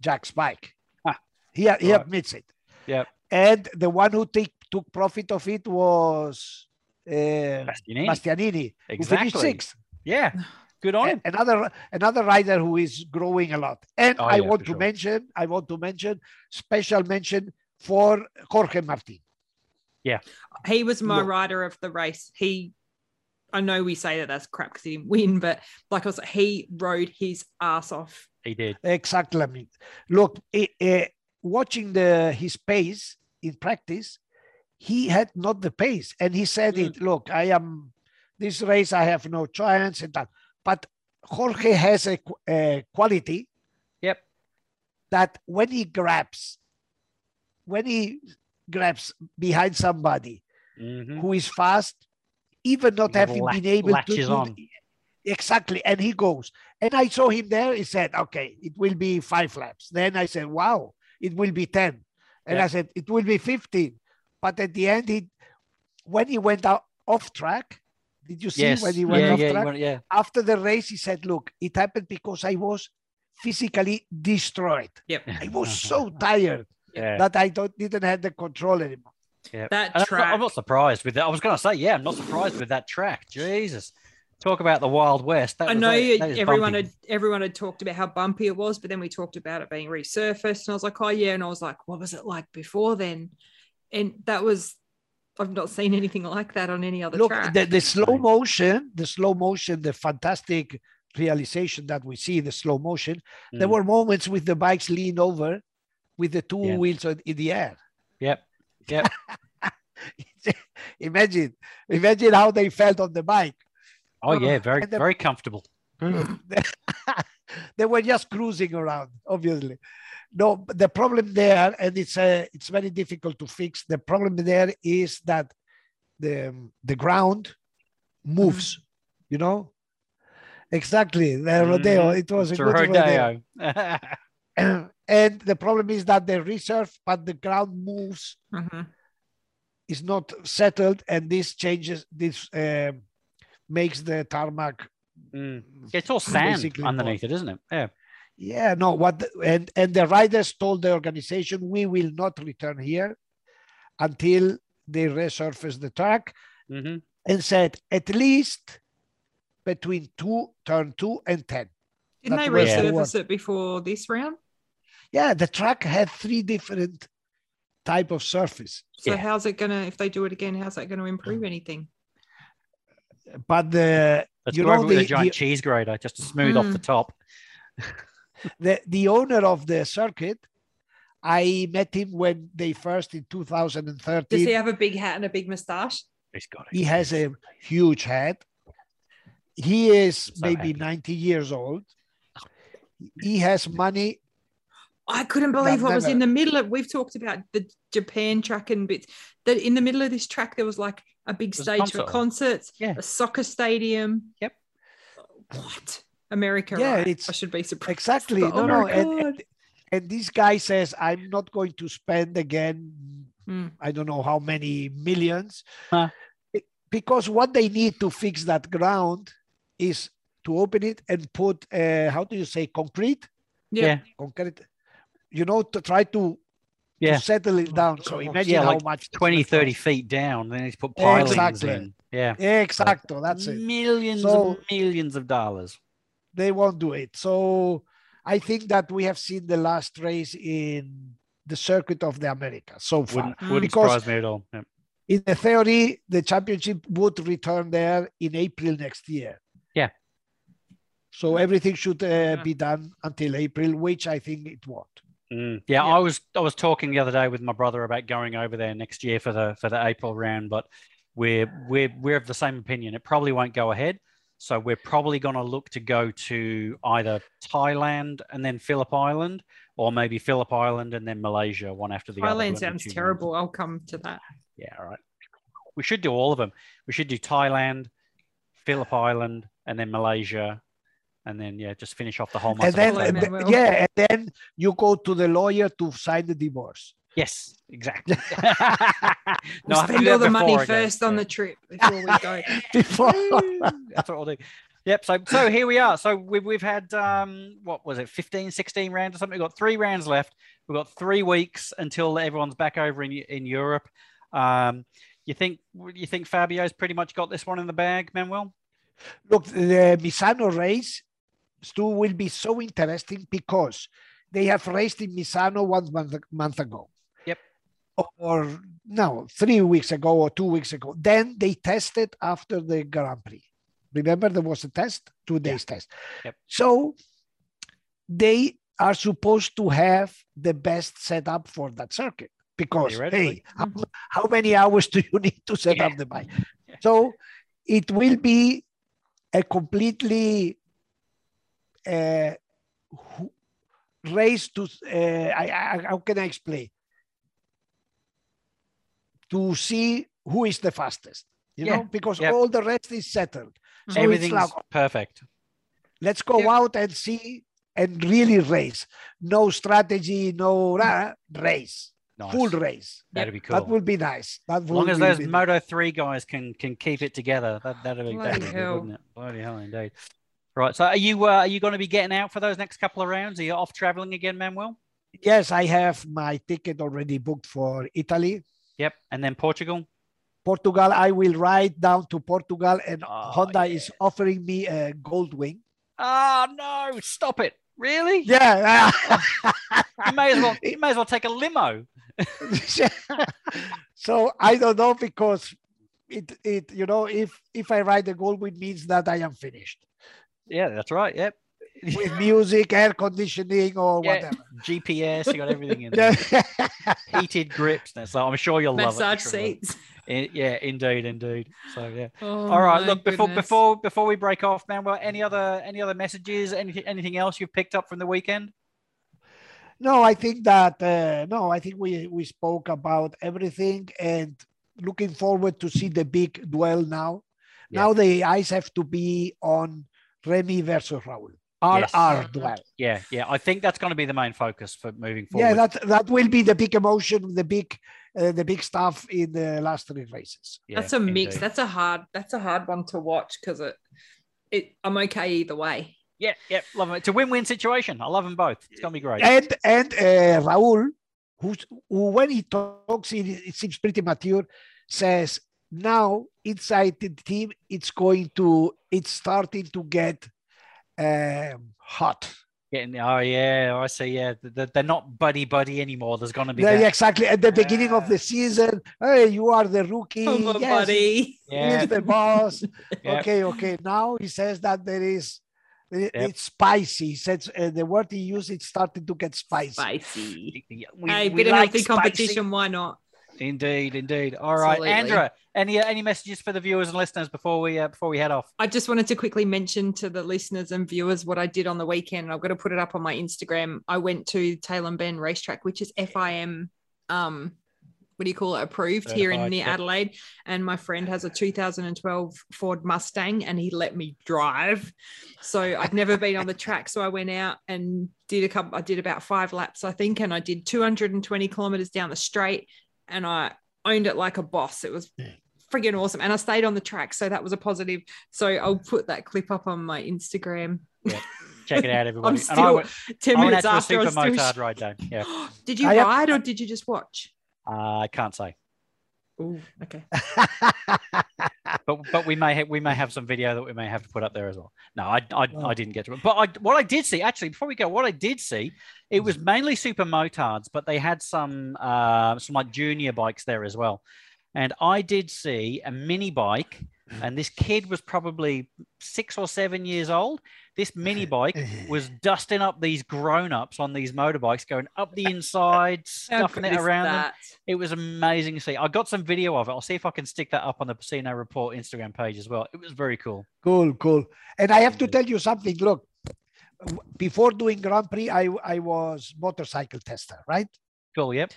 Jack's bike. He he right. admits it. Yep. And the one who take, took profit of it was uh, Bastianini. Bastianini, who finished Exactly. sixth. Yeah. Good on him. Another another rider who is growing a lot. And Oh, I yeah, want to sure. mention, I want to mention special mention for Jorge Martin. Yeah. He was my Look. rider of the race. He, I know we say that that's crap because he didn't win, but like I was, he rode his ass off. He did. Exactly. Look, eh, eh, watching the his pace in practice, he had not the pace, and he said Mm. it. Look, I am this race. I have no chance and that. But Jorge has a, a quality Yep. that when he grabs, when he grabs behind somebody Mhm. who is fast, even not He having been able to do on. exactly, and he goes. And I saw him there. He said, "Okay, it will be five laps." Then I said, "Wow, it will be 10. And Yeah. I said, "It will be 15. But at the end, he when he went out off track. Did you see Yes. when he went yeah, off yeah, track? went- yeah. After the race, he said, "Look, it happened because I was physically destroyed. Yep. I was so tired Yeah. that I don't didn't have the control anymore." yeah. That And I'm not- track. I'm not surprised with that. I was going to say, yeah, I'm not surprised with that track. Jesus. Talk about the Wild West. That I was- know that- that is everyone bumpy. had everyone had talked about how bumpy it was, but then we talked about it being resurfaced, and I was like, oh yeah, and I was like, what was it like before then? And that was I've not seen anything like that on any other Look, track. the, the slow motion, the slow motion, the fantastic realization that we see, the slow motion. There Mm. were moments with the bikes lean over with the two Yeah. wheels in the air. Yep. Yep. imagine, imagine how they felt on the bike. Oh, yeah. Very, And the- very comfortable. they were just cruising around, obviously. No, but the problem there, and it's uh, it's very difficult to fix. The problem there is that the the ground moves. You know, exactly. The rodeo. Mhm. It was a It's a good rodeo. rodeo. and the problem is that they resurf, but the ground moves Mhm. is not settled, and this changes. This um makes the tarmac Mm. It's all sand Basically underneath it, isn't it? Yeah. Yeah, no, what the- and and the riders told the organization we will not return here until they resurface the track hmm and said at least between two turn two and ten. Didn't That's they where they resurface it before this round? Yeah, the track had three different type of surface, So Yeah. how's it gonna if they do it again? How's that going to improve anything? But the Let's you know over with the, a giant the, cheese grater just to smooth off the Mm. top. the the owner of the circuit, I met him when they first in 2013. Does he have a big hat and a big moustache? He's got it. he has a huge head. He is So maybe happy. 90 years old. He has money. I couldn't believe That what was in the middle of. We've talked about the Japan track and bits. That in the middle of this track there was like a big There's a stage for concerts. Yeah. A soccer stadium. Yep. What? America. Yeah, right? it's- I should be surprised. Exactly. But, No, oh no. my And, God. and, and this guy says, I'm not going to spend again, Mm. I don't know how many millions. Huh. Because what they need to fix that ground is to open it and put, uh, how do you say, concrete? Yeah. Yeah. Concrete. You know, to try to, Yeah. to settle it down. So imagine Yeah, how like much. it's 20, 30 cost. feet down. Then he's put pilings Exactly. in. Yeah. Exacto. That's it. Millions So- and millions of dollars. they won't do it. So I think that we have seen the last race in the circuit of the Americas so far. Wouldn't, wouldn't Because- surprise me at all. Yeah. In the theory, the championship would return there in April next year. Yeah. So everything should uh, Yeah. be done until April, which I think it won't. Mm. Yeah, Yeah. I was I was talking the other day with my brother about going over there next year for the for the April round, but we're we're we're of the same opinion. It probably won't go ahead. So we're probably going to look to go to either Thailand and then Phillip Island, or maybe Phillip Island and then Malaysia, one after the other. Thailand sounds chooses. terrible. I'll come to that. Yeah, all right. We should do all of them. We should do Thailand, Phillip Island, and then Malaysia, and then yeah, just finish off the whole month. And of then, October. and Manuel. then- yeah, and then you go to the lawyer to sign the divorce. Yes, exactly. We'll I spend all the money before I go. first on Yeah. the trip before we go. Before That's what we'll do. Yep. So so here we are. So we've we've had um what was it 15, 16 rounds or something. We've got three rounds left. We've got three weeks until everyone's back over in in Europe. Um, you think you think Fabio's pretty much got this one in the bag, Manuel? Look, the Misano race, Stu, will be so interesting because they have raced in Misano one month, month ago. Yep. Or no, three weeks ago or two weeks ago. Then they tested after the Grand Prix. Remember, there was a test, two days test. Yep. So they are supposed to have the best setup for that circuit because hey, how, mm-hmm. how many hours do you need to set Yeah. up the bike? So it will be a completely uh, who- race to uh, I, I, how can I explain to see who is the fastest you Yeah, know because yeah. all the rest is settled so Everything's like perfect. let's go Yeah. out and see and really race no strategy no uh, race Nice. full race That'd be cool. that would be nice that as long as those be nice. Moto three guys can can keep it together, that that'd be, that'd Bloody be good, hell. wouldn't it? Bloody hell, indeed. Right. So, are you uh, are you going to be getting out for those next couple of rounds? Are you off traveling again, Manuel? yes i have my ticket already booked for italy Yep. And then Portugal. Portugal, I will ride down to Portugal and Oh, Honda yeah. is offering me a gold wing. Oh no! Stop it! Really? Yeah. You may as well. You may as well take a limo. so I don't know because it it you know if if I ride the gold wing means that I am finished Yeah, that's right. Yep. with music, air conditioning or Yeah. whatever. GPS. You got everything in there. Heated grips. So I'm sure you'll love it. I'm Massage sure you'll love seats. I- Yeah, indeed, indeed. So yeah. Oh, All right. Look, before goodness. before before we break off, Manuel, any other any other messages? Anything anything else you've picked up from the weekend? No, I think that uh, no, I think we we spoke about everything and looking forward to see the big duel now. Yeah. Now the eyes have to be on Remy versus Raul. RR Yes. duel. Yeah, yeah. I think that's going to be the main focus for moving forward. Yeah, that that will be the big emotion, the big uh, the big stuff in the last three races. Yeah, that's a mix. indeed. That's a hard. That's a hard one to watch because it. It. I'm okay either way. Yeah, yeah. Love it. It's a win-win situation. I love them both. It's going to be great. And and uh, Raul, who's, who when he talks, it, it seems pretty mature, says now inside the team it's going to it's starting to get um, hot. Getting, oh yeah, I see. Yeah, they're, they're not buddy buddy anymore. There's going to be Yeah, that. yeah, exactly. At the beginning of the season, hey, you are the rookie. Oh, my yes, buddy. Yeah, He's the boss. yeah. Okay, okay. Now he says that there is it- Yep. it's spicy. He says uh, the word he used it's starting to get spicy. Spicy. We, hey, we bit of like healthy spicy. competition. Why not? Indeed, indeed. All right, Absolutely. Andra. Any any messages for the viewers and listeners before we uh, before we head off? I just wanted to quickly mention to the listeners and viewers what I did on the weekend. I've got to put it up on my Instagram. I went to Tailem Bend Racetrack, which is FIM, um, what do you call it, approved here in Certified, near. Adelaide. And my friend has a 2012 Ford Mustang, and he let me drive. So I'd never been on the track, so I went out and did a couple. I did about five laps, I think, and I did 220 kilometers down the straight, and I owned it like a boss. It was Yeah. friggin' awesome. And I stayed on the track. So that was a positive. So I'll put that clip up on my Instagram. Check it out, everybody. I'm and I still went, 10 I minutes after I was still motard ride day. Yeah, Did you I have- ride or did you just watch? uh, I can't say, Oh, okay. but but we may have, we may have some video that we may have to put up there as well. No, I I, Oh. I didn't get to it, but I what I did see actually before we go, what I did see, it was mainly super motards, but they had some uh, some like junior bikes there as well, and I did see a mini bike. And this kid was probably six or seven years old. This mini bike was dusting up these grown-ups on these motorbikes, going up the inside, stuffing it around them. It was amazing to see. I got some video of it. I'll see if I can stick that up on the Pecino Report Instagram page as well. It was very cool. Cool, cool. And I have to tell you something. Look, before doing Grand Prix, I, I was motorcycle tester, right? Cool. Yep.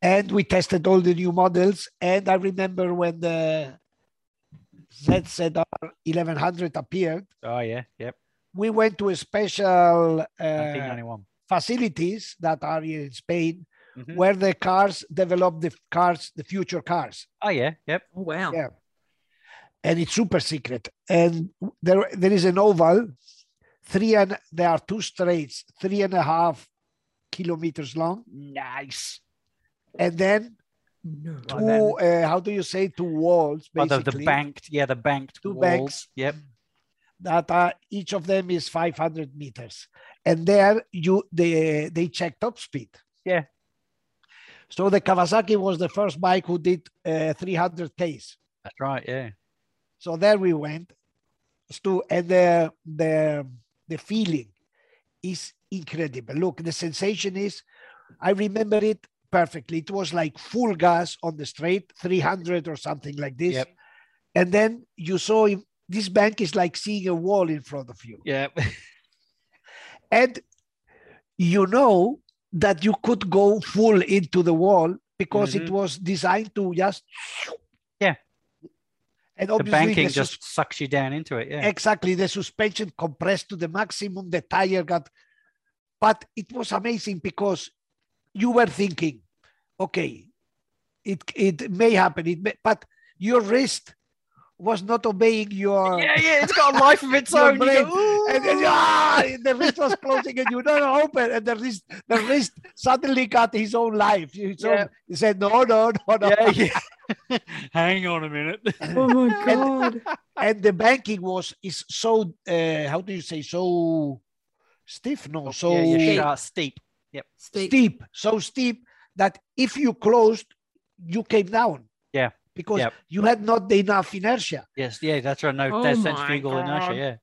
And we tested all the new models. And I remember when the ZZR 1100 appeared, Oh yeah. Yep. We went to a special uh, facilities that are here in Spain, Mhm. where the cars develop the cars, the future cars. Oh yeah. Yep. Oh, wow. Yeah. and it's super secret. And there, there is an oval, three and there are two straights, three and a half kilometers long, Nice. and then No. two. Uh, how do you say two walls? Oh, Basically, the, the banked. Yeah, the banked Two walls. banks. Yep. That uh, each of them is 500 meters, and there you they they check top speed. Yeah. So the Kawasaki was the first bike who did uh, 300 Ks. That's right. Yeah. So there we went, To, and the the the feeling is incredible. Look, the sensation is, I remember it perfectly. It was like full gas on the straight, 300 or something like this. Yep. And then you saw him, this bank is like seeing a wall in front of you. Yeah. And you know that you could go full into the wall because it Mhm. was designed to just. Yeah. And the obviously, banking the sus- just sucks you down into it. Yeah. exactly the suspension compressed to the maximum the tire got but it was amazing because you were thinking okay it it may happen it may, but your wrist was not obeying your yeah, yeah, it's got a life of its own. You go, and then, ah, the wrist was closing and you don't open and the wrist the wrist suddenly got his own life His Yeah. own- he said no no no no yeah, yeah. Hang on a minute. Oh my god. and the banking was is so uh, how do you say so stiff no so yeah, yeah, sharp, steep. Steep. steep, so steep that if you closed, you came down. Yeah. Because Yep. you had not enough inertia. Yes, yeah, that's right. No, Oh that's my centrifugal inertia. Yeah.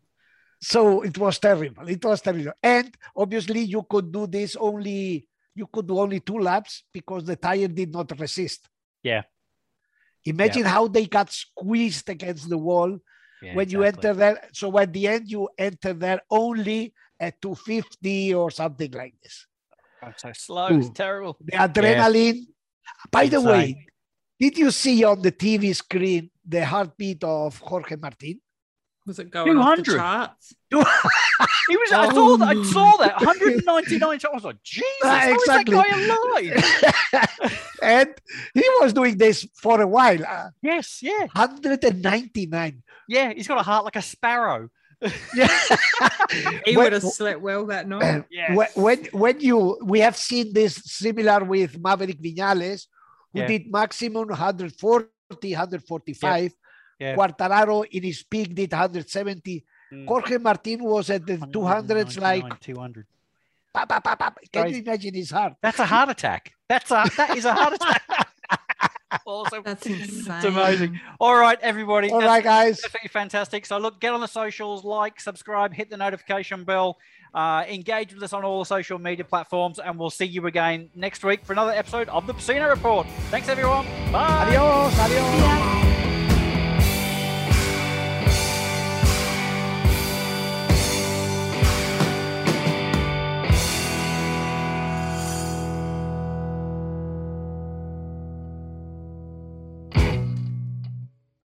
So it was terrible. It was terrible. And obviously you could do this only, you could do only two laps because the tire did not resist. Yeah. Imagine how they got squeezed against the wall yeah when you enter there. So at the end, you enter there only at 250 or something like this. I'm so slow. It's terrible. The adrenaline. By the way, Insane. Did you see on the TV screen the heartbeat of Jorge Martin? Was it going off the 200? charts? He was. I saw that. I saw that. 199. I was like, Jesus, Ah, how is exactly. that guy alive? and he was doing this for a while. Uh, yes, yeah, 199. yeah. He's got a heart like a sparrow. Yeah. He When- would have slept well that night. Yes. when, when when you we have seen this similar with Maverick Vinales, who Yeah. did maximum 140, 145. Yeah. Quartararo in his peak did 170. Mm. Jorge Martin was at the 200s, like 200. pa, pa, pa, pa. Can Crazy. you imagine his heart? That's a heart attack. That's a that is a heart attack. awesome. That's insane. It's amazing. All right, everybody. All that's right, guys. Absolutely fantastic. So look, get on the socials, like, subscribe, hit the notification bell, uh, engage with us on all the social media platforms, and we'll see you again next week for another episode of the Pecino Report. Thanks, everyone. Bye. Adios. Adios. Yeah.